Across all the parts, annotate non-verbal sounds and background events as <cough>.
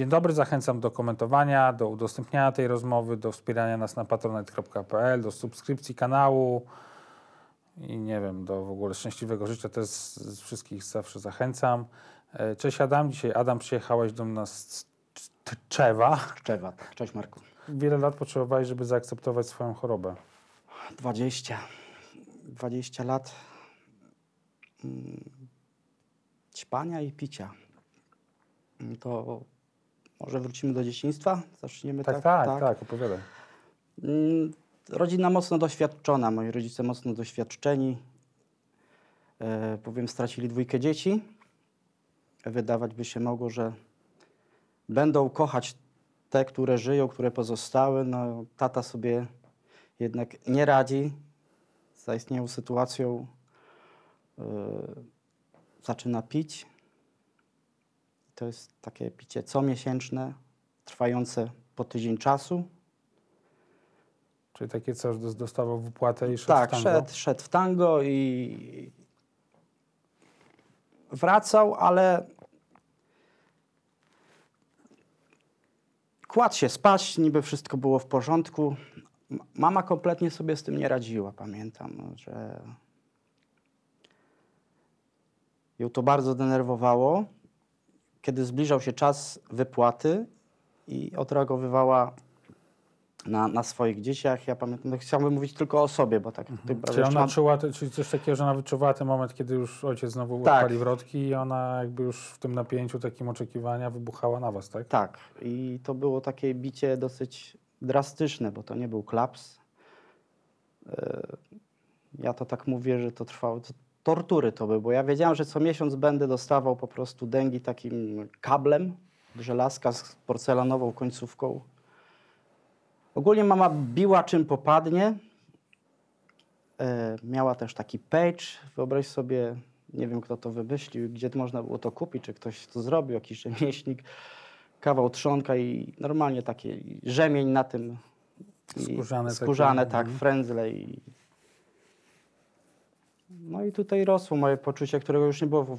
Dzień dobry, zachęcam do komentowania, do udostępniania tej rozmowy, do wspierania nas na patronet.pl, do subskrypcji kanału i nie wiem, do w ogóle szczęśliwego życia też z wszystkich zawsze zachęcam. E, Cześć Adam, dzisiaj Adam przyjechałeś do nas z Tczewa. Szczewa. Cześć Marku. Wiele lat potrzebowałeś, żeby zaakceptować swoją chorobę. 20. 20 lat mm, ćpania i picia. To może wrócimy do dzieciństwa? Zaczniemy Tak, tak? tak, tak, opowiadaj. Mm, Rodzina mocno doświadczona, moi rodzice mocno doświadczeni. E, powiem, stracili dwójkę dzieci. Wydawać by się mogło, że będą kochać te, które żyją, które pozostały. No, tata sobie jednak nie radzi z zaistniałą sytuacją. E, zaczyna pić. To jest takie picie comiesięczne, trwające po tydzień czasu. Czyli takie coś, dostawał wypłatę i szedł Tak, w tango? szedł, szedł w tango i wracał, ale kładł się spać, niby wszystko było w porządku. Mama kompletnie sobie z tym nie radziła, pamiętam, że ją to bardzo denerwowało, kiedy zbliżał się czas wypłaty i odreagowywała na, na swoich dzieciach. Ja pamiętam, no chciałbym mówić tylko o sobie, bo tak prawie Czyli ona mam- czuła, czyli coś takiego, że ona wyczuwała ten moment, kiedy już ojciec znowu Tak. odpali wrotki i ona jakby już w tym napięciu, takim oczekiwania wybuchała na was, tak? Tak, i to było takie bicie dosyć drastyczne, bo to nie był klaps. E, Ja to tak mówię, że to trwało, to tortury to były, bo ja wiedziałem, że co miesiąc będę dostawał po prostu dęgi takim kablem, żelazka z porcelanową końcówką. Ogólnie mama biła czym popadnie. E, miała też taki page, wyobraź sobie, nie wiem kto to wymyślił, gdzie można było to kupić, czy ktoś to zrobił, jakiś rzemieślnik, kawał trzonka i normalnie taki rzemień na tym. Skórzane Skórzane, tak, mhm. frędzle i... No i tutaj rosło moje poczucie, którego już nie było.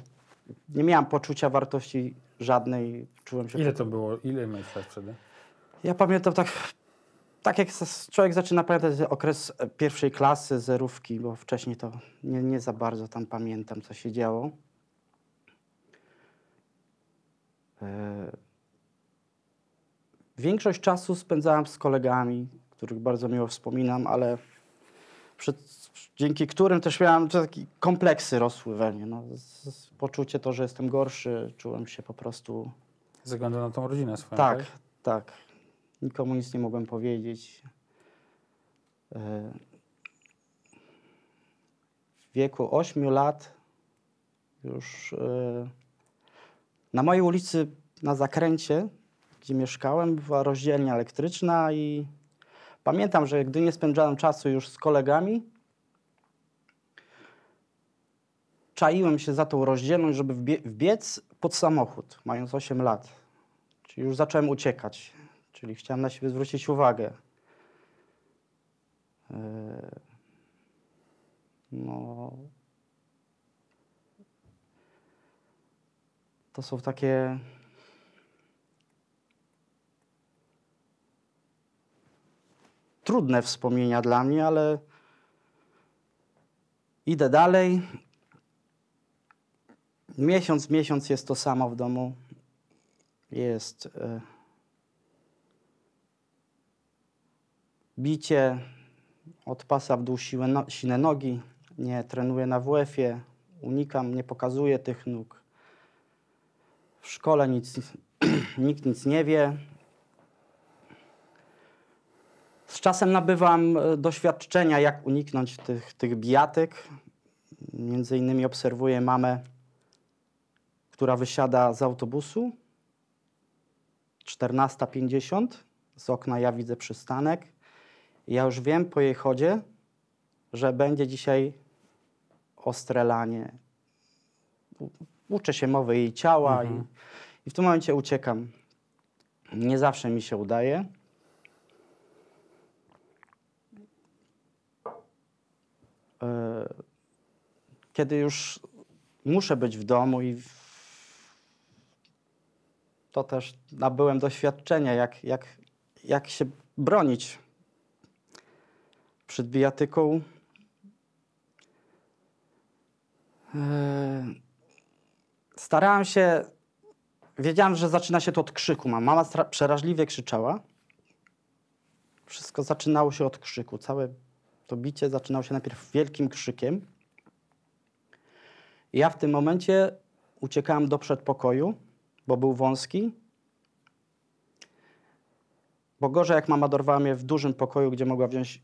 Nie miałam poczucia wartości żadnej. Czułem się Ile po- to było, ile miałeś lat wtedy? ja pamiętam tak, tak jak człowiek zaczyna pamiętać okres pierwszej klasy, zerówki, bo wcześniej to nie, nie za bardzo tam pamiętam, co się działo. E, Większość czasu spędzałem z kolegami, których bardzo miło wspominam, ale przed, dzięki którym też miałem takie kompleksy rosły we mnie. No, z, z, poczucie to, że jestem gorszy, czułem się po prostu Ze względu na tą rodzinę swoją, tak, tak? tak. Nikomu nic nie mogłem powiedzieć. E, W wieku 8 lat już e, na mojej ulicy na zakręcie, gdzie mieszkałem, była rozdzielnia elektryczna i pamiętam, że gdy nie spędzałem czasu już z kolegami, czaiłem się za tą rozdzielność, żeby wbie- wbiec pod samochód, mając 8 lat. Czyli już zacząłem uciekać, czyli chciałem na siebie zwrócić uwagę. Eee, No. To są takie. Trudne wspomnienia dla mnie, ale idę dalej. Miesiąc, miesiąc jest to samo w domu jest e, bicie od pasa w dół siłę no, sine nogi. Nie trenuję na WF-ie, unikam, nie pokazuję tych nóg. W szkole nic, <clears throat> nikt nic nie wie. Z czasem nabywam e, doświadczenia, jak uniknąć tych, tych. Między innymi obserwuję mamę, która wysiada z autobusu 14.50. Z okna ja widzę przystanek. Ja już wiem po jej chodzie, że będzie dzisiaj ostre lanie. Uczę się mowy jej ciała i, i w tym momencie uciekam. Nie zawsze mi się udaje. E, Kiedy już muszę być w domu i w- to też nabyłem doświadczenia, jak, jak, jak się bronić przed bijatyką. E, Starałem się, wiedziałem, że zaczyna się to od krzyku. Ma- Mama przeraźliwie krzyczała. Wszystko zaczynało się od krzyku. Całe to bicie zaczynało się najpierw wielkim krzykiem. Ja w tym momencie uciekałem do przedpokoju, bo był wąski. Bo gorzej, jak mama dorwała mnie w dużym pokoju, gdzie mogła wziąć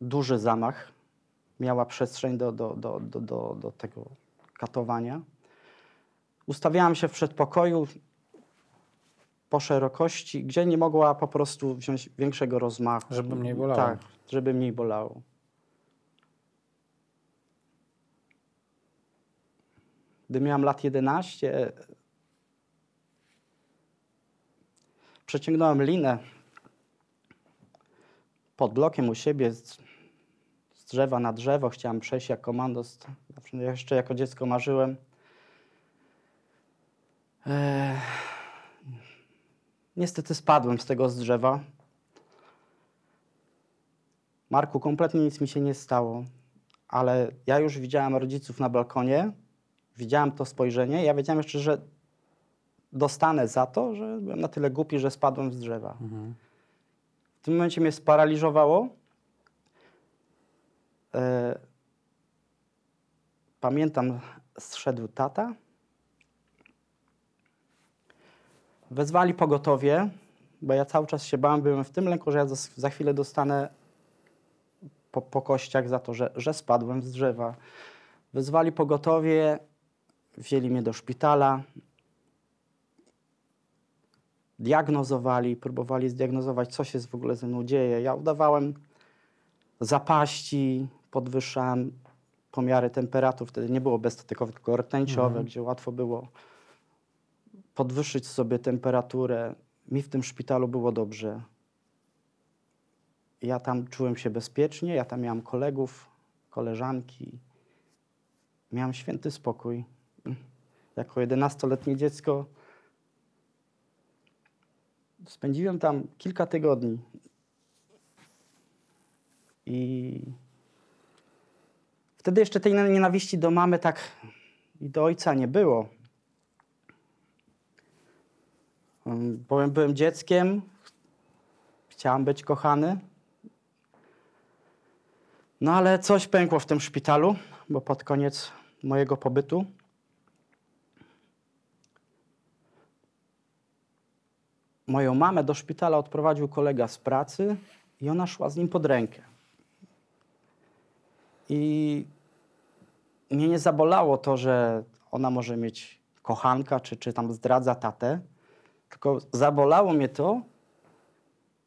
duży zamach, miała przestrzeń do, do, do, do, do, do tego katowania. Ustawiałam się w przedpokoju po szerokości, gdzie nie mogła po prostu wziąć większego rozmachu. Żeby mniej bolało. Tak, żeby mniej bolało. Gdy miałam lat 11, przeciągnąłem linę pod blokiem u siebie z, z drzewa na drzewo. Chciałem przejść jak komandos. Zawsze jeszcze jako dziecko marzyłem. Eee, niestety spadłem z tego z drzewa. Marku, kompletnie nic mi się nie stało, ale ja już widziałem rodziców na balkonie, widziałem to spojrzenie. Ja wiedziałem jeszcze, że dostanę za to, że byłem na tyle głupi, że spadłem z drzewa. W tym momencie mnie sparaliżowało. E, pamiętam, zszedł tata. Wezwali pogotowie, bo ja cały czas się bałem, byłem w tym lęku, że ja za, za chwilę dostanę po, po kościach za to, że, że spadłem z drzewa. Wezwali pogotowie, wzięli mnie do szpitala, diagnozowali, próbowali zdiagnozować, co się w ogóle ze mną dzieje. Ja udawałem zapaści, podwyższałem pomiary temperatur, wtedy nie było bezstatykowe, tylko rtęciowe, gdzie łatwo było podwyższyć sobie temperaturę. Mi w tym szpitalu było dobrze. Ja tam czułem się bezpiecznie, ja tam miałem kolegów, koleżanki. Miałem święty spokój. Jako 11-letnie dziecko spędziłem tam kilka tygodni. I wtedy jeszcze tej nienawiści do mamy tak i do ojca nie było. Um, Bowiem byłem dzieckiem, chciałem być kochany. No ale coś pękło w tym szpitalu, bo pod koniec mojego pobytu moją mamę do szpitala odprowadził kolega z pracy i ona szła z nim pod rękę. I mnie nie zabolało to, że ona może mieć kochanka, czy, czy tam zdradza tatę, tylko zabolało mnie to,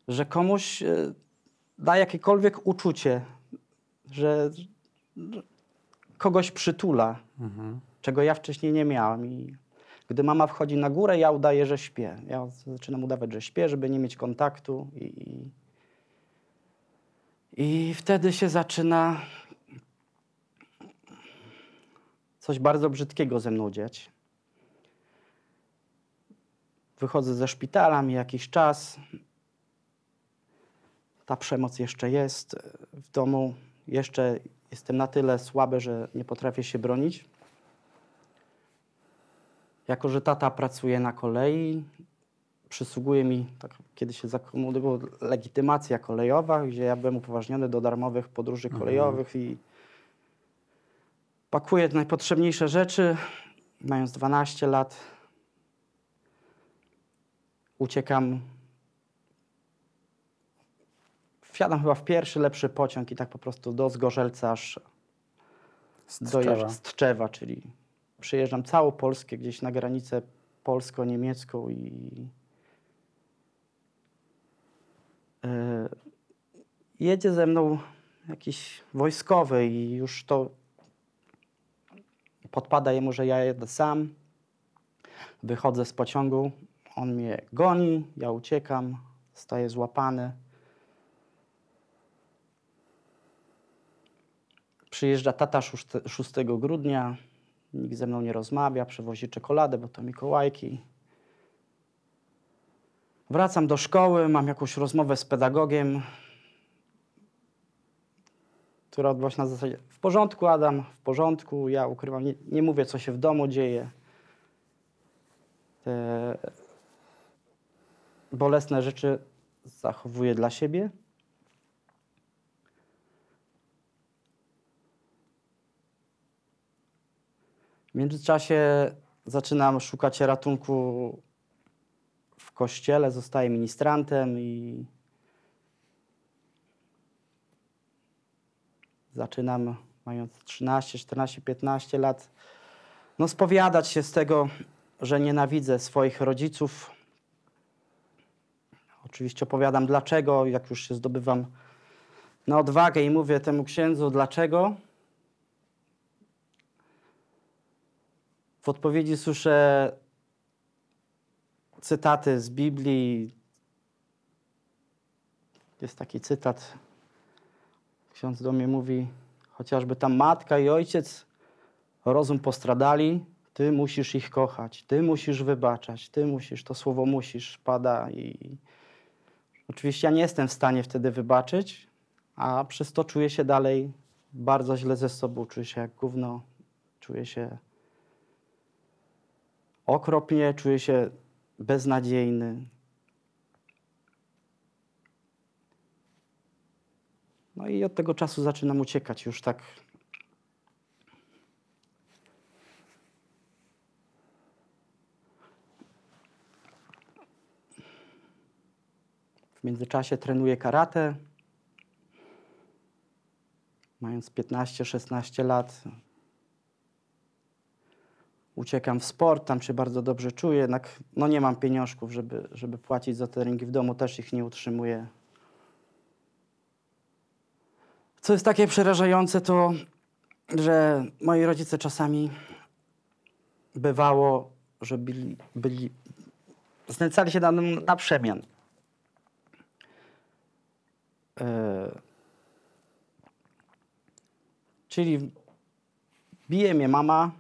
że komuś e, da jakiekolwiek uczucie, że kogoś przytula, czego ja wcześniej nie miałem. I gdy mama wchodzi na górę, ja udaję, że śpię. Ja zaczynam udawać, że śpię, żeby nie mieć kontaktu. I, i, i wtedy się zaczyna coś bardzo brzydkiego ze mną dziać. Wychodzę ze szpitala, mi jakiś czas. Ta przemoc jeszcze jest w domu. Jeszcze jestem na tyle słaby, że nie potrafię się bronić. Jako, że tata pracuje na kolei, przysługuje mi, tak, kiedy się zakomunikował, legitymacja kolejowa, gdzie ja byłem upoważniony do darmowych podróży kolejowych i pakuję najpotrzebniejsze rzeczy. Mając 12 lat, uciekam. Wsiadam chyba w pierwszy lepszy pociąg i tak po prostu do Zgorzelca aż dojeżdżam z Tczewa, czyli przyjeżdżam całą Polskę gdzieś na granicę polsko-niemiecką i e, Jedzie ze mną jakiś wojskowy i już to podpada jemu, że ja jedę sam. Wychodzę z pociągu, on mnie goni, ja uciekam, zostaję złapany. Przyjeżdża tata 6, 6 grudnia, nikt ze mną nie rozmawia, przywozi czekoladę, bo to Mikołajki. Wracam do szkoły, mam jakąś rozmowę z pedagogiem, która odbyła się na zasadzie w porządku Adam, w porządku, ja ukrywam, nie, nie mówię co się w domu dzieje. Te bolesne rzeczy zachowuję dla siebie. W międzyczasie zaczynam szukać ratunku w kościele, zostaję ministrantem i zaczynam, mając 13, 14, 15 lat, no spowiadać się z tego, że nienawidzę swoich rodziców. Oczywiście opowiadam dlaczego, jak już się zdobywam na odwagę i mówię temu księdzu dlaczego. W odpowiedzi słyszę cytaty z Biblii. Jest taki cytat. Ksiądz do mnie mówi, chociażby tam matka i ojciec rozum postradali, ty musisz ich kochać, ty musisz wybaczać, ty musisz, to słowo musisz pada i oczywiście ja nie jestem w stanie wtedy wybaczyć, a przez to czuję się dalej bardzo źle ze sobą, czuję się jak gówno, czuję się okropnie, czuję się beznadziejny. No i od tego czasu zaczynam uciekać już tak. W międzyczasie trenuję karate. Mając 15-16 lat, uciekam w sport, tam się bardzo dobrze czuję, jednak no nie mam pieniążków, żeby, żeby płacić za te ringi w domu, też ich nie utrzymuję. Co jest takie przerażające, to że moi rodzice czasami bywało, że byli, byli znęcali się na, na przemian. E, czyli bije mnie mama,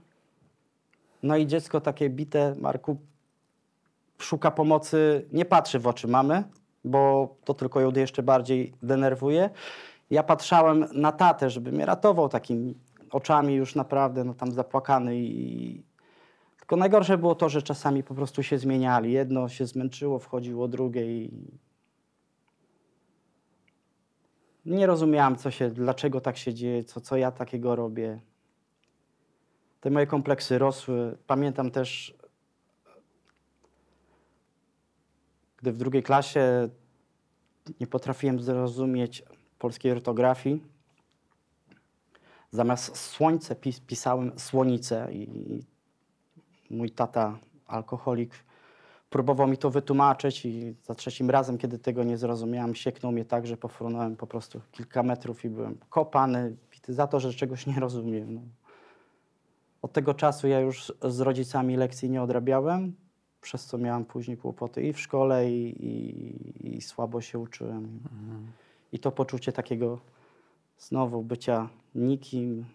no i dziecko takie bite, Marku, szuka pomocy, nie patrzy w oczy mamy, bo to tylko ją jeszcze bardziej denerwuje. Ja patrzałem na tatę, żeby mnie ratował takimi oczami już naprawdę no, tam zapłakany i tylko najgorsze było to, że czasami po prostu się zmieniali. Jedno się zmęczyło, wchodziło drugie i nie rozumiałam, co się, dlaczego tak się dzieje, co, co ja takiego robię. Te moje kompleksy rosły. Pamiętam też, gdy w drugiej klasie nie potrafiłem zrozumieć polskiej ortografii. Zamiast słońce pis pisałem słonice i mój tata, alkoholik, próbował mi to wytłumaczyć i za trzecim razem, kiedy tego nie zrozumiałem, sieknął mnie tak, że pofrunąłem po prostu kilka metrów i byłem kopany za to, że czegoś nie rozumiem. No. Od tego czasu ja już z rodzicami lekcji nie odrabiałem, przez co miałem później kłopoty i w szkole, i, i, i słabo się uczyłem. I to poczucie takiego znowu bycia nikim,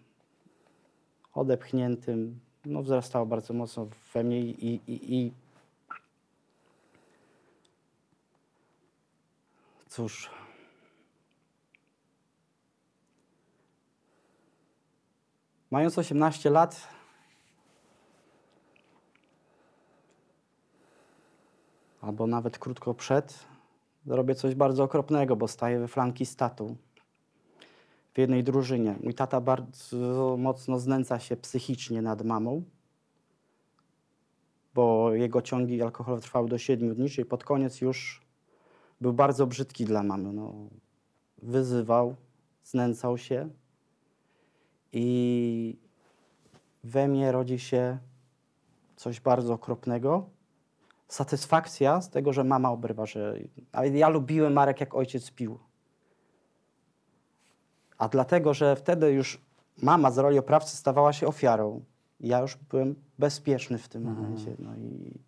odepchniętym, no wzrastało bardzo mocno we mnie i, i, i cóż. Mając 18 lat, albo nawet krótko przed, robię coś bardzo okropnego, bo staję we flanki statu w jednej drużynie. Mój tata bardzo mocno znęca się psychicznie nad mamą, bo jego ciągi alkoholowe trwały do 7 dni, czyli pod koniec już był bardzo brzydki dla mamy. No, wyzywał, znęcał się i we mnie rodzi się coś bardzo okropnego. Satysfakcja z tego, że mama obrywa, że... Ja lubiłem Marek, jak ojciec pił. A dlatego, że wtedy już mama z roli oprawcy stawała się ofiarą. Ja już byłem bezpieczny w tym momencie. No i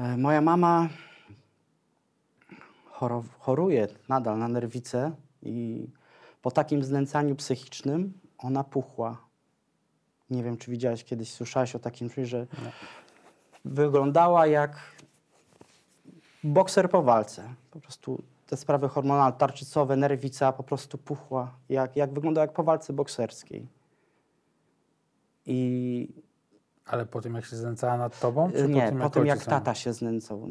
E, Moja mama choruje nadal na nerwicę i po takim znęcaniu psychicznym ona puchła. Nie wiem, czy widziałeś kiedyś, słyszałeś o takim czymś, że wyglądała jak bokser po walce. Po prostu te sprawy hormonalne, tarczycowe, nerwica po prostu puchła, jak, jak wyglądała jak po walce bokserskiej. I Ale po tym, jak się znęcała nad tobą? Czy nie, po tym, po tym jak tata się znęcał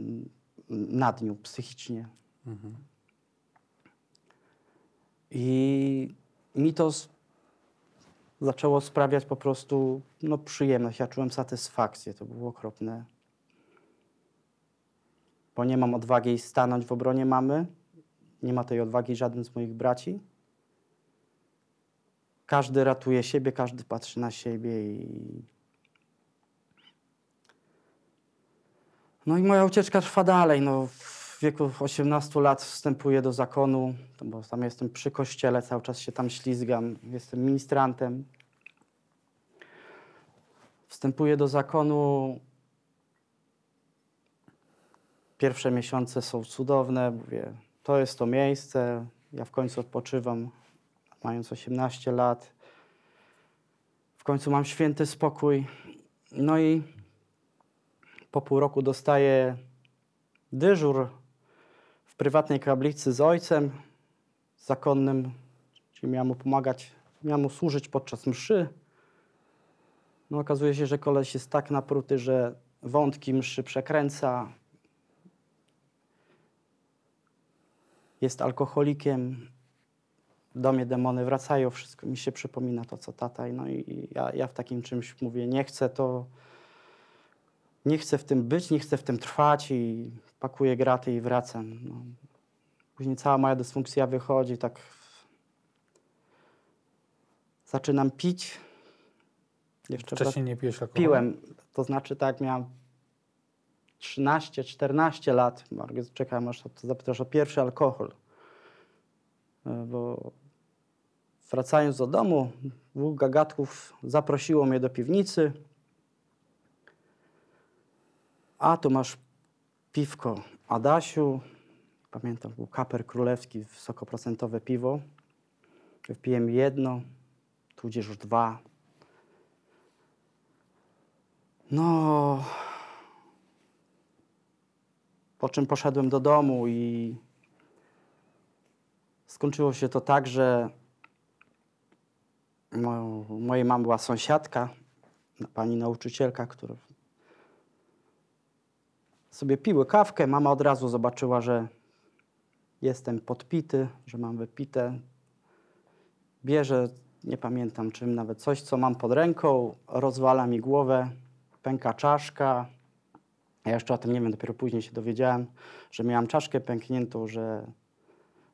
nad nią psychicznie. Mhm. I mi to zaczęło sprawiać po prostu no, przyjemność. Ja czułem satysfakcję. To było okropne. Bo nie mam odwagi stanąć w obronie mamy. Nie ma tej odwagi żaden z moich braci. Każdy ratuje siebie, każdy patrzy na siebie i No i moja ucieczka trwa dalej. No, w wieku 18 lat wstępuję do zakonu, bo tam jestem przy kościele, cały czas się tam ślizgam, jestem ministrantem. Wstępuję do zakonu. Pierwsze miesiące są cudowne, mówię, to jest to miejsce, ja w końcu odpoczywam, mając 18 lat. W końcu mam święty spokój. No i po pół roku dostaję dyżur prywatnej kaplicy z ojcem zakonnym, czyli miałem mu pomagać, miałem mu służyć podczas mszy. No okazuje się, że koleś jest tak napruty, że wątki mszy przekręca. Jest alkoholikiem. Do mnie demony wracają, wszystko mi się przypomina to, co tata. No i ja, ja w takim czymś mówię, nie chcę to, nie chcę w tym być, nie chcę w tym trwać i pakuję graty i wracam. No. Później cała moja dysfunkcja wychodzi, tak zaczynam pić. Jeszcze Wcześniej nie piłeś alkoholu? piłem, to znaczy tak, miałem 13-14 lat, czekam aż to zapytasz o pierwszy alkohol. E, Bo wracając do domu, dwóch gagatków zaprosiło mnie do piwnicy. A tu masz piwko Adasiu. Pamiętam, był kaper królewski, wysokoprocentowe piwo. Wpiłem jedno, tudzież już dwa. No. Po czym poszedłem do domu i skończyło się to tak, że mojej mamy była sąsiadka, pani nauczycielka, która sobie piły kawkę. Mama od razu zobaczyła, że jestem podpity, że mam wypite. Bierze, nie pamiętam czym, nawet coś, co mam pod ręką, rozwala mi głowę, pęka czaszka. Ja jeszcze o tym nie wiem, dopiero później się dowiedziałem, że miałam czaszkę pękniętą, że,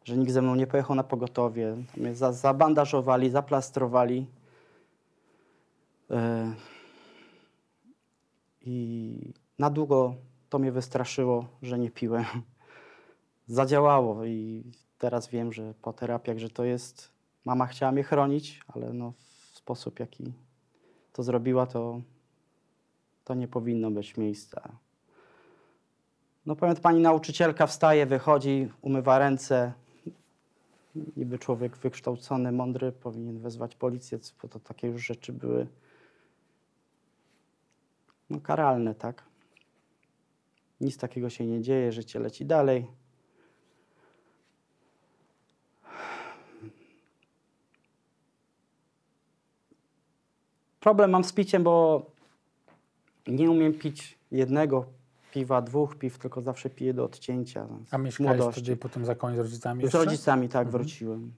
że nikt ze mną nie pojechał na pogotowie. Mnie za, zabandażowali, zaplastrowali. E, I na długo to mnie wystraszyło, że nie piłem. Zadziałało i teraz wiem, że po terapiach, że to jest... Mama chciała mnie chronić, ale no w sposób, jaki to zrobiła, to, to nie powinno być miejsca. No powiem, pani nauczycielka wstaje, wychodzi, umywa ręce. Niby człowiek wykształcony, mądry, powinien wezwać policję, bo to takie już rzeczy były no, karalne, tak? Nic takiego się nie dzieje, życie leci dalej. Problem mam z piciem, bo nie umiem pić jednego piwa, dwóch piw, tylko zawsze piję do odcięcia. z A mieszkałeś młodości. wtedy po tym zakonie z rodzicami Z jeszcze? rodzicami tak wróciłem.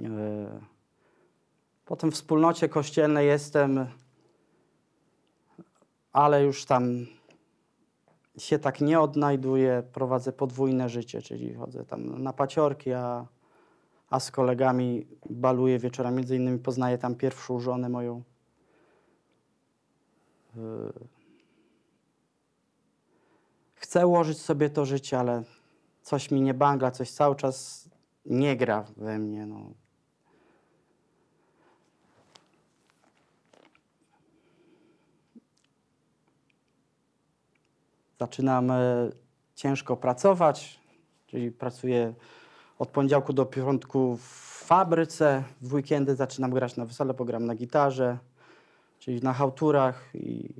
E, Potem w wspólnocie kościelnej jestem, ale już tam się tak nie odnajduję. Prowadzę podwójne życie, czyli chodzę tam na paciorki, a, a z kolegami baluję wieczorami. Między innymi poznaję tam pierwszą żonę moją. E, Chcę ułożyć sobie to życie, ale coś mi nie bangla, coś cały czas nie gra we mnie. No. Zaczynam ciężko pracować, czyli pracuję od poniedziałku do piątku w fabryce. W weekendy zaczynam grać na wesele, pogram na gitarze, czyli na hałturach i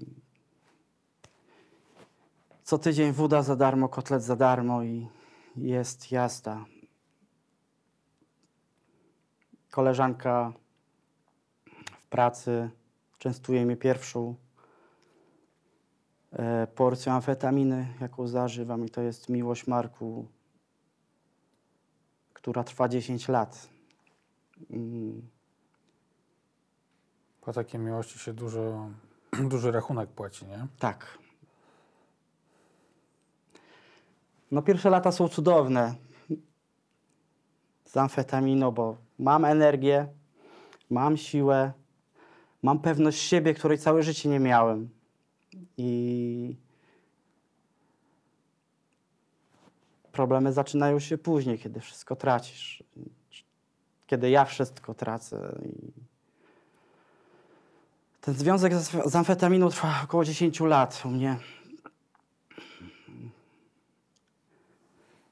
co tydzień woda za darmo, kotlet za darmo i jest jazda. Koleżanka w pracy częstuje mnie pierwszą porcją amfetaminy, jaką zażywam i to jest miłość Marku, która trwa 10 lat. Mm, Po takiej miłości się dużo, <clears throat> duży rachunek płaci, nie? Tak. No pierwsze lata są cudowne z amfetaminą, bo mam energię, mam siłę, mam pewność siebie, której całe życie nie miałem. I problemy zaczynają się później, kiedy wszystko tracisz. Kiedy ja wszystko tracę. Ten związek z, z amfetaminą trwa około 10 lat u mnie.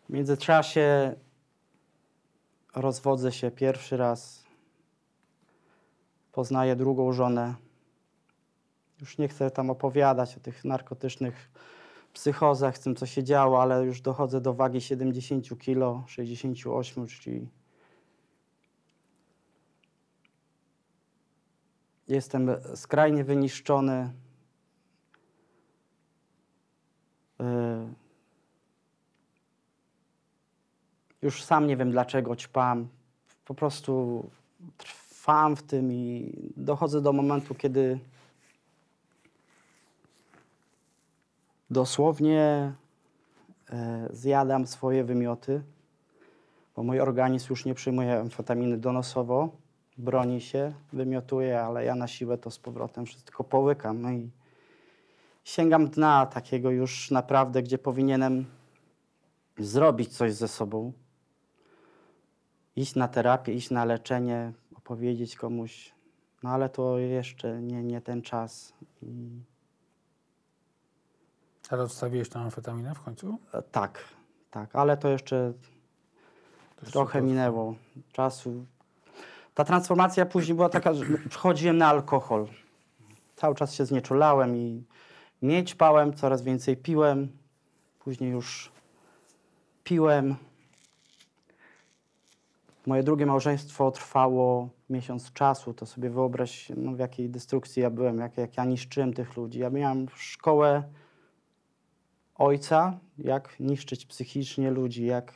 W międzyczasie rozwodzę się pierwszy raz. Poznaję drugą żonę. Już nie chcę tam opowiadać o tych narkotycznych psychozach, z tym co się działo, ale już dochodzę do wagi 70 kg, 68, czyli Jestem skrajnie wyniszczony. Yy. Już sam nie wiem dlaczego ćpam. Po prostu trwam w tym i dochodzę do momentu, kiedy dosłownie e, zjadam swoje wymioty, bo mój organizm już nie przyjmuje amfetaminy donosowo broni się, wymiotuje, ale ja na siłę to z powrotem wszystko połykam. No i sięgam dna takiego już naprawdę, gdzie powinienem zrobić coś ze sobą. Iść na terapię, iść na leczenie, opowiedzieć komuś. No ale to jeszcze nie, nie ten czas. Ale odstawiłeś tę amfetaminę w końcu? e, tak, tak, ale to jeszcze To Trochę to- minęło czasu. Ta transformacja później była taka, że przechodziłem na alkohol. Cały czas się znieczulałem i mieć pałem, coraz więcej piłem. Później już piłem. Moje drugie małżeństwo trwało miesiąc czasu. To sobie wyobraź, no, w jakiej destrukcji ja byłem, jak, jak ja niszczyłem tych ludzi. Ja miałem szkołę ojca, jak niszczyć psychicznie ludzi, jak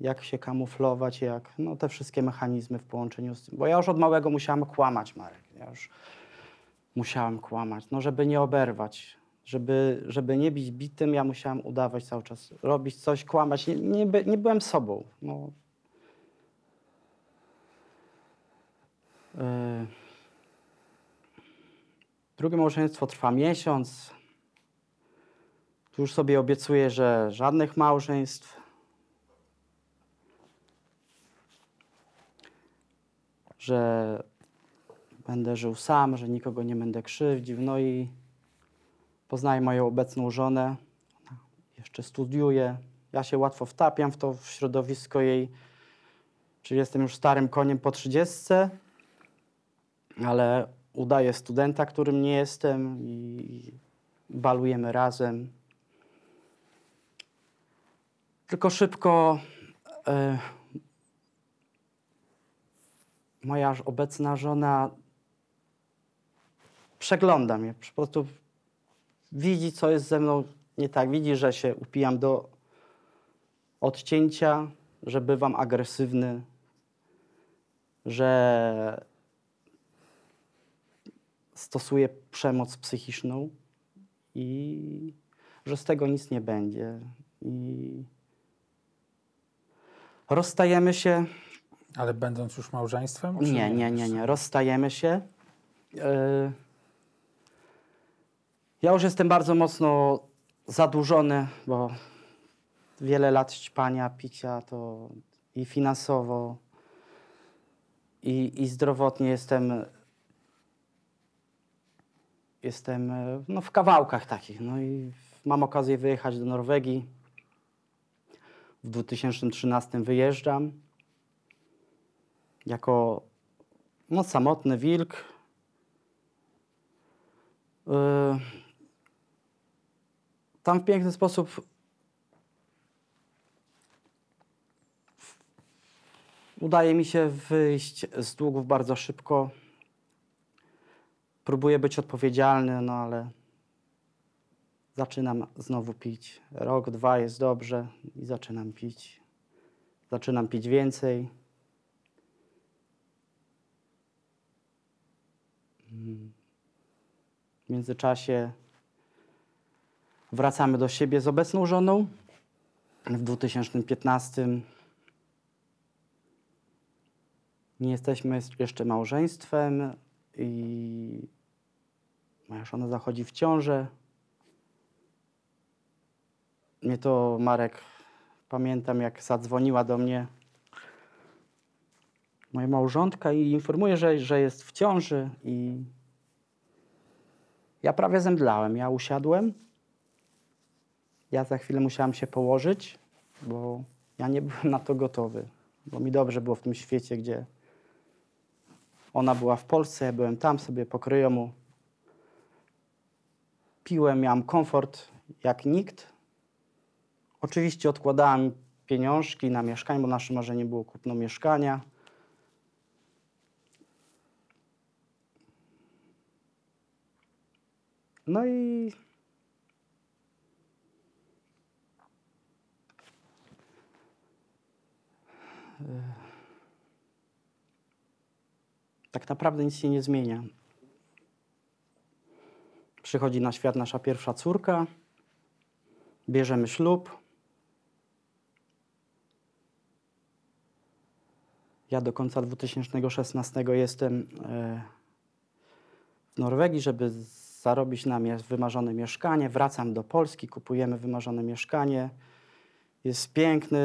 jak się kamuflować, jak no, te wszystkie mechanizmy w połączeniu z tym. Bo ja już od małego musiałem kłamać, Marek. Ja już musiałem kłamać, no żeby nie oberwać. Żeby, żeby nie bić bitym, ja musiałem udawać cały czas, robić coś, kłamać. Nie, nie, nie byłem sobą. No. Yy. Drugie małżeństwo trwa miesiąc. Tu już sobie obiecuję, że żadnych małżeństw. że będę żył sam, że nikogo nie będę krzywdził. No i poznaję moją obecną żonę. Ona jeszcze studiuje. Ja się łatwo wtapiam w to w środowisko jej. Czyli jestem już starym koniem po trzydziestce, ale udaję studenta, którym nie jestem i balujemy razem. Tylko szybko e, moja obecna żona przegląda mnie. Po prostu widzi, co jest ze mną nie tak. Widzi, że się upijam do odcięcia, że bywam agresywny, że stosuję przemoc psychiczną i że z tego nic nie będzie. I rozstajemy się. Ale będąc już małżeństwem? czy Nie, nie, nie, nie. Rozstajemy się. Yy, Ja już jestem bardzo mocno zadłużony, bo wiele lat ćpania, picia, to i finansowo, i, i zdrowotnie jestem, jestem e, no, w kawałkach takich. No i mam okazję wyjechać do Norwegii. W 2013 wyjeżdżam jako no, samotny wilk. Yy, Tam w piękny sposób udaje mi się wyjść z długów bardzo szybko. Próbuję być odpowiedzialny, no ale zaczynam znowu pić. Rok, dwa jest dobrze i zaczynam pić. Zaczynam pić więcej. W międzyczasie wracamy do siebie z obecną żoną. W 2015 nie jesteśmy jeszcze małżeństwem i moja żona zachodzi w ciążę. Mnie to Marek, pamiętam jak zadzwoniła do mnie moja małżonka i informuje, że, że jest w ciąży i ja prawie zemdlałem. Ja usiadłem. Ja za chwilę musiałam się położyć, bo ja nie byłem na to gotowy. Bo mi dobrze było w tym świecie, gdzie ona była w Polsce, ja byłem tam sobie pokryjomu. Piłem, miałem komfort jak nikt. Oczywiście odkładałem pieniążki na mieszkanie, bo nasze marzenie było kupno mieszkania. No i tak naprawdę nic się nie zmienia. Przychodzi na świat nasza pierwsza córka, bierzemy ślub. Ja do końca 2016 jestem e, w Norwegii, żeby zarobić na wymarzone mieszkanie. Wracam do Polski, kupujemy wymarzone mieszkanie. Jest piękny,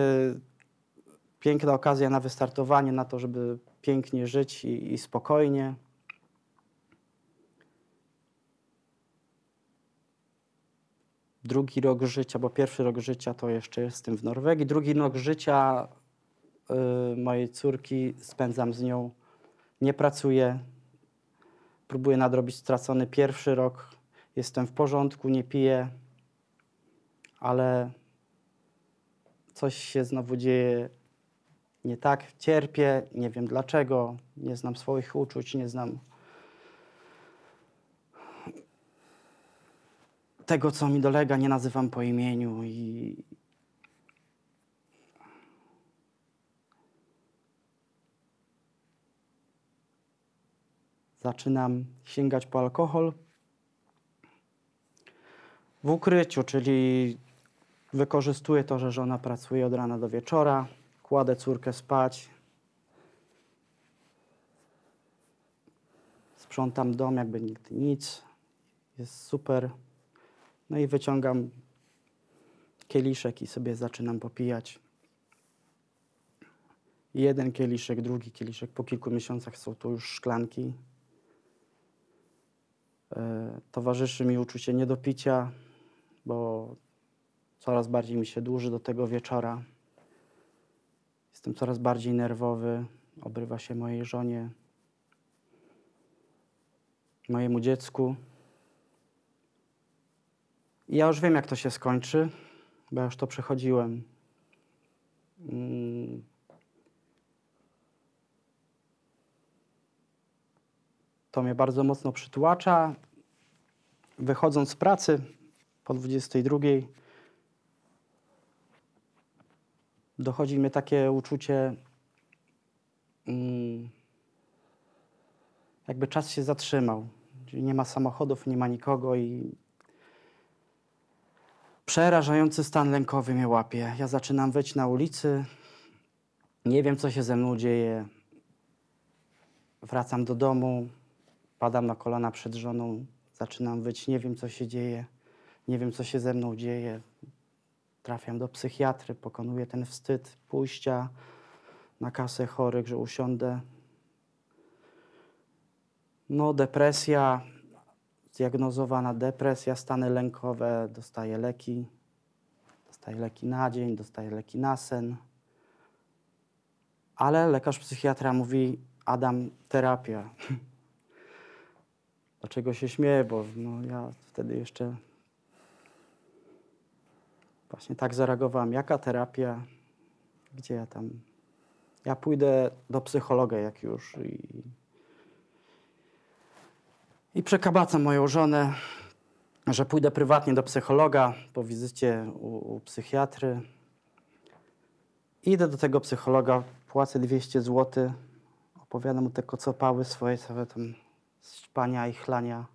piękna okazja na wystartowanie, na to, żeby pięknie żyć i, i spokojnie. Drugi rok życia, bo pierwszy rok życia to jeszcze jestem w Norwegii. Drugi rok życia mojej córki spędzam z nią. Nie pracuję. Próbuję nadrobić stracony pierwszy rok. Jestem w porządku, nie piję, ale coś się znowu dzieje nie tak, cierpię, nie wiem dlaczego, nie znam swoich uczuć, nie znam tego, co mi dolega, nie nazywam po imieniu i zaczynam sięgać po alkohol w ukryciu, czyli wykorzystuję to, że żona pracuje od rana do wieczora, kładę córkę spać, sprzątam dom, jakby nigdy nic, jest super. No i wyciągam kieliszek i sobie zaczynam popijać. Jeden kieliszek, drugi kieliszek, po kilku miesiącach są to już szklanki. E, Towarzyszy mi uczucie niedopicia, bo coraz bardziej mi się dłuży do tego wieczora. Jestem coraz bardziej nerwowy, obrywa się mojej żonie, mojemu dziecku. I ja już wiem, jak to się skończy, bo ja już to przechodziłem. Mm. To mnie bardzo mocno przytłacza. Wychodząc z pracy po 22, dochodzi mnie takie uczucie, mm, jakby czas się zatrzymał. Nie ma samochodów, nie ma nikogo i przerażający stan lękowy mnie łapie. Ja zaczynam wyć na ulicy, nie wiem, co się ze mną dzieje. Wracam do domu, padam na kolana przed żoną, zaczynam wyć, nie wiem, co się dzieje, nie wiem, co się ze mną dzieje. trafiam do psychiatry, pokonuję ten wstyd pójścia na kasę chorych, że usiądę. No, depresja, zdiagnozowana depresja, stany lękowe, dostaję leki. Dostaję leki na dzień, dostaję leki na sen. Ale lekarz psychiatra mówi, Adam, terapia. <laughs> Dlaczego się śmieję? Bo no, ja wtedy jeszcze właśnie tak zareagowałem. Jaka terapia? Gdzie ja tam? Ja pójdę do psychologa jak już i, i przekabacam moją żonę, że pójdę prywatnie do psychologa po wizycie u, u psychiatry. Idę do tego psychologa, płacę 200 zł, opowiadam mu te kocopały swoje, całe tam śpania i chlania.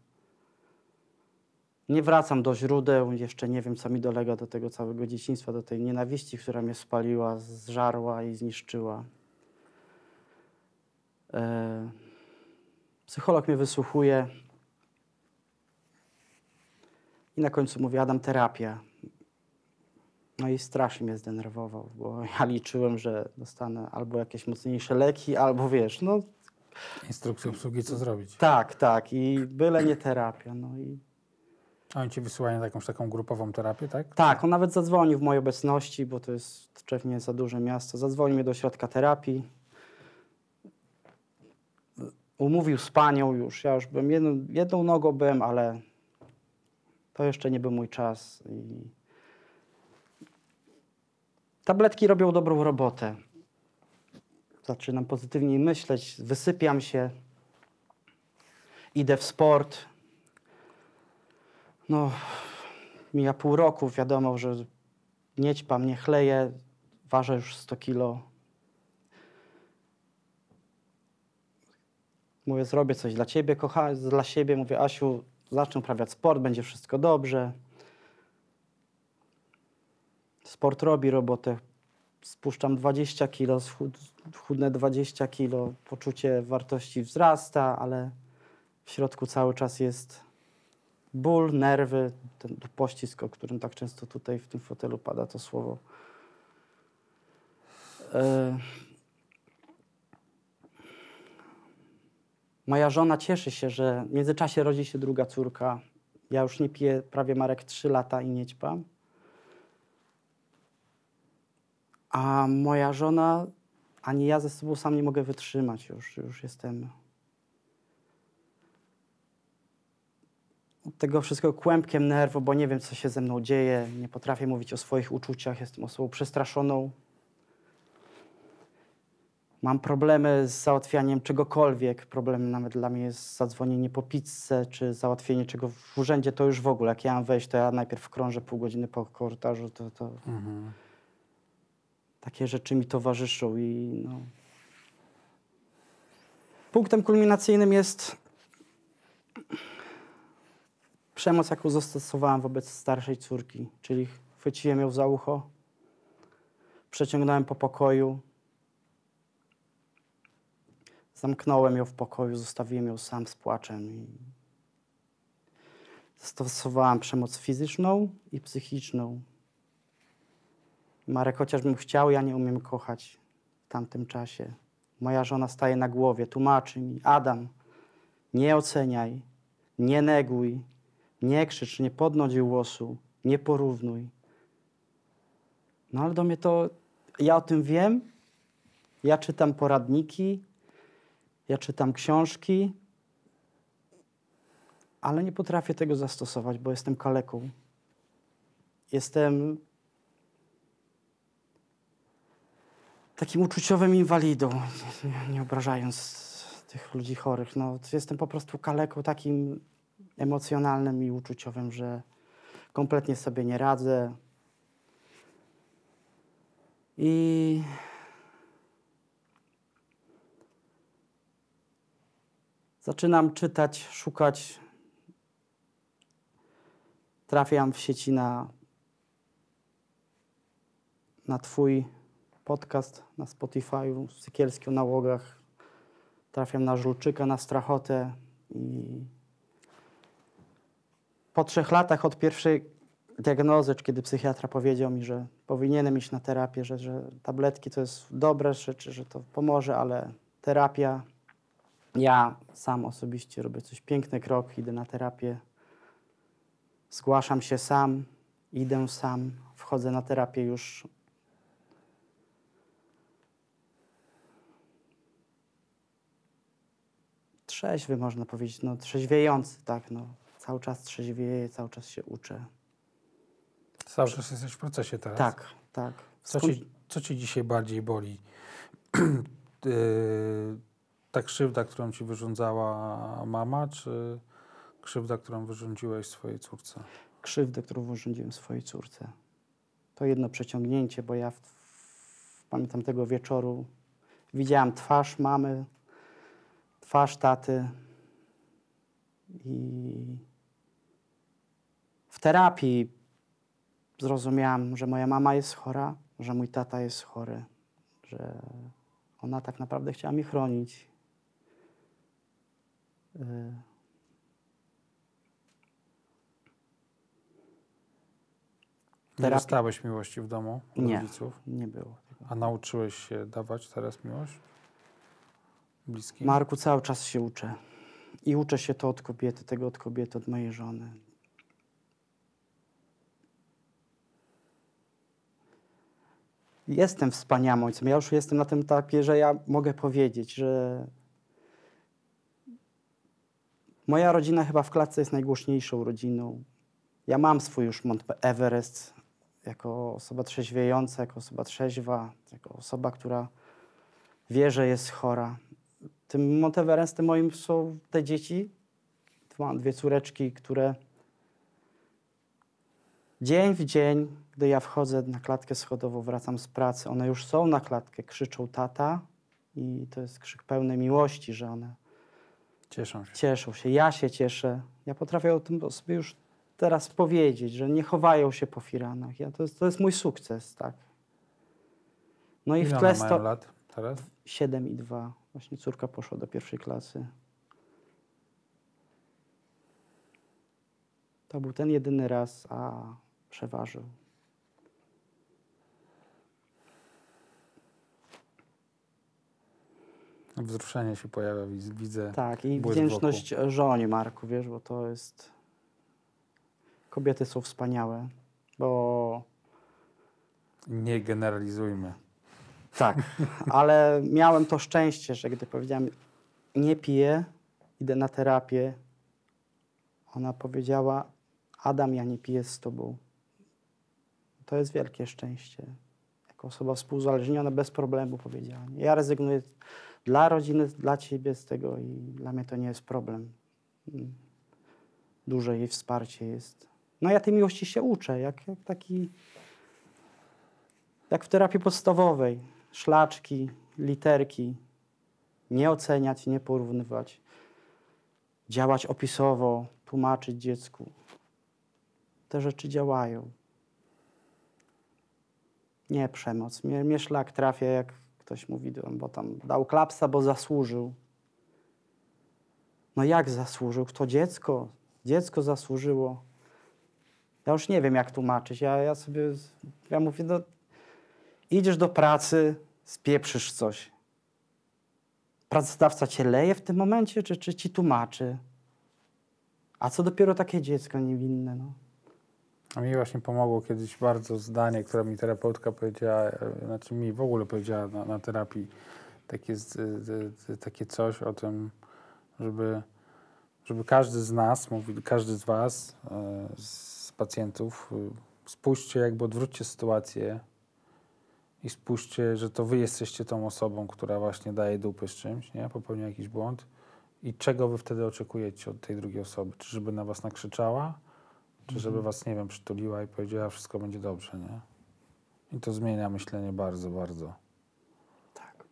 Nie wracam do źródeł, jeszcze nie wiem, co mi dolega do tego całego dzieciństwa, do tej nienawiści, która mnie spaliła, zżarła i zniszczyła. E, psycholog mnie wysłuchuje i na końcu mówi, Adam, terapia. No i strasznie mnie zdenerwował, bo ja liczyłem, że dostanę albo jakieś mocniejsze leki, albo wiesz, no Instrukcje obsługi, co zrobić. tak, tak i byle nie terapia. No i A Oni ci wysyłają na jakąś taką grupową terapię, tak? tak, on nawet zadzwonił w mojej obecności, bo to jest Tczew nie jest za duże miasto. Zadzwonił mnie do ośrodka terapii. Umówił z panią już. Ja już byłem jedną, jedną nogą byłem, ale to jeszcze nie był mój czas. I tabletki robią dobrą robotę. Zaczynam pozytywniej myśleć, wysypiam się, idę w sport. No, mija pół roku, wiadomo, że nie ćpam, nie chleję, ważę już 100 kilo. Mówię, zrobię coś dla ciebie, kocha, dla siebie. Mówię, Asiu, zacznę uprawiać sport, będzie wszystko dobrze. Sport robi robotę. Spuszczam 20 kilo, chudnę 20 kilo, poczucie wartości wzrasta, ale w środku cały czas jest ból, nerwy, ten pościsk, o którym tak często tutaj w tym fotelu pada to słowo. E, Moja żona cieszy się, że w międzyczasie rodzi się druga córka. Ja już nie piję prawie Marek 3 lata i nie ćpam. A moja żona, ani ja ze sobą sam nie mogę wytrzymać już. Już jestem od tego wszystkiego kłębkiem nerwu, bo nie wiem, co się ze mną dzieje. Nie potrafię mówić o swoich uczuciach. Jestem osobą przestraszoną. Mam problemy z załatwianiem czegokolwiek. Problemem nawet dla mnie jest zadzwonienie po pizzę, czy załatwienie czego w urzędzie. To już w ogóle, jak ja mam wejść, to ja najpierw krążę pół godziny po korytarzu. To, to Mhm. Takie rzeczy mi towarzyszą i no. Punktem kulminacyjnym jest przemoc, jaką zastosowałem wobec starszej córki, czyli chwyciłem ją za ucho, przeciągnąłem po pokoju, zamknąłem ją w pokoju, zostawiłem ją sam z płaczem i zastosowałem przemoc fizyczną i psychiczną. Marek, chociażbym chciał, ja nie umiem kochać w tamtym czasie. Moja żona staje na głowie, tłumaczy mi, Adam, nie oceniaj, nie neguj, nie krzycz, nie podnoś głosu, nie porównuj. No ale do mnie to, ja o tym wiem, ja czytam poradniki, ja czytam książki, ale nie potrafię tego zastosować, bo jestem kaleką. Jestem takim uczuciowym inwalidą, nie, nie obrażając tych ludzi chorych. No, jestem po prostu kaleką takim emocjonalnym i uczuciowym, że kompletnie sobie nie radzę. I zaczynam czytać, szukać. Trafiam w sieci na, na Twój podcast na Spotify, Sykielski o nałogach. Trafiam na Żulczyka, na Strachotę i po trzech latach od pierwszej diagnozę, czy kiedy psychiatra powiedział mi, że powinienem iść na terapię, że, że tabletki to jest dobre rzeczy, że to pomoże, ale terapia, ja sam osobiście robię coś piękny krok, idę na terapię, zgłaszam się sam, idę sam, wchodzę na terapię już trzeźwy, można powiedzieć, no trzeźwiejący, tak, no. Cały czas trzeźwieję, cały czas się uczę. Cały czas jesteś w procesie teraz. Tak, tak. Co ci, co ci dzisiaj bardziej boli? Yy, <clears throat> Ta krzywda, którą ci wyrządzała mama, czy krzywda, którą wyrządziłeś swojej córce? krzywdę, którą wyrządziłem swojej córce. To jedno przeciągnięcie, bo ja w, w, pamiętam tego wieczoru widziałam twarz mamy, twarz taty i w terapii zrozumiałam, że moja mama jest chora, że mój tata jest chory, że ona tak naprawdę chciała mnie chronić. Y, Nie dostałeś miłości w domu Nie. rodziców? Nie było. A nauczyłeś się dawać teraz miłość? Bliskim? Marku, cały czas się uczę. I uczę się to od kobiety, tego od kobiety, od mojej żony. Jestem wspaniałym ojcem. Ja już jestem na tym etapie, że ja mogę powiedzieć, że moja rodzina chyba w klatce jest najgłośniejszą rodziną. Ja mam swój już Mount Everest jako osoba trzeźwiejąca, jako osoba trzeźwa, jako osoba, która wie, że jest chora tym Monteverestem moim są te dzieci. Mam dwie córeczki, które dzień w dzień, gdy ja wchodzę na klatkę schodową, wracam z pracy, one już są na klatkę, krzyczą tata i to jest krzyk pełny miłości, że one Cieszą się. cieszą się. Ja się cieszę. Ja potrafię o tym sobie już teraz powiedzieć, że nie chowają się po firanach. Ja, to, jest, to jest mój sukces, tak. No i Ile w tle mają sto... lat teraz? 7 i 2. Właśnie córka poszła do pierwszej klasy. To był ten jedyny raz, a przeważył. Wzruszenie się pojawia, widz- widzę. Tak, i wdzięczność żonie Marku, wiesz, bo to jest... Kobiety są wspaniałe, bo Nie generalizujmy. Tak, <laughs> ale miałem to szczęście, że gdy powiedziałem nie piję, idę na terapię, ona powiedziała Adam, ja nie piję z tobą. To jest wielkie szczęście. Jako osoba współzależniona bez problemu powiedziała. Ja rezygnuję dla rodziny, dla ciebie z tego i dla mnie to nie jest problem. Duże jej wsparcie jest. No ja tej miłości się uczę, jak, jak taki jak w terapii podstawowej. Szlaczki, literki. Nie oceniać, nie porównywać. Działać opisowo, tłumaczyć dziecku. Te rzeczy działają. Nie przemoc. Mnie, mnie szlak trafia, jak ktoś mówi, bo tam dał klapsa, bo zasłużył. No jak zasłużył? Kto dziecko? Dziecko zasłużyło. Ja już nie wiem, jak tłumaczyć. Ja, ja sobie, ja mówię, no idziesz do pracy, spieprzysz coś. Pracodawca cię leje w tym momencie, czy, czy ci tłumaczy? A co dopiero takie dziecko niewinne, no. A mi właśnie pomogło kiedyś bardzo zdanie, które mi terapeutka powiedziała, e, znaczy mi w ogóle powiedziała na, na terapii, takie, takie coś o tym, żeby, żeby każdy z nas, każdy z was, e, z pacjentów, e, spójrzcie, jakby odwróćcie sytuację i spójrzcie, że to wy jesteście tą osobą, która właśnie daje dupy z czymś, nie? popełnia jakiś błąd i czego wy wtedy oczekujecie od tej drugiej osoby? Czy żeby na was nakrzyczała? Czy żeby was, nie wiem, przytuliła i powiedziała, wszystko będzie dobrze, nie? I to zmienia myślenie bardzo, bardzo. Tak.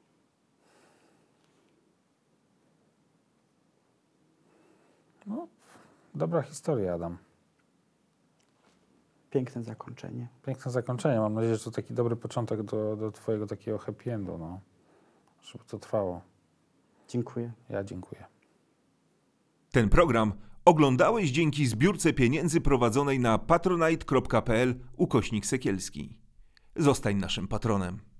Dobra historia, Adam. Piękne zakończenie. Piękne zakończenie. Mam nadzieję, że to taki dobry początek do, do twojego takiego happy endu, no. Żeby to trwało. Dziękuję. Ja dziękuję. Ten program Oglądałeś dzięki zbiórce pieniędzy prowadzonej na patronite.pl ukośnik sekielski. Zostań naszym patronem.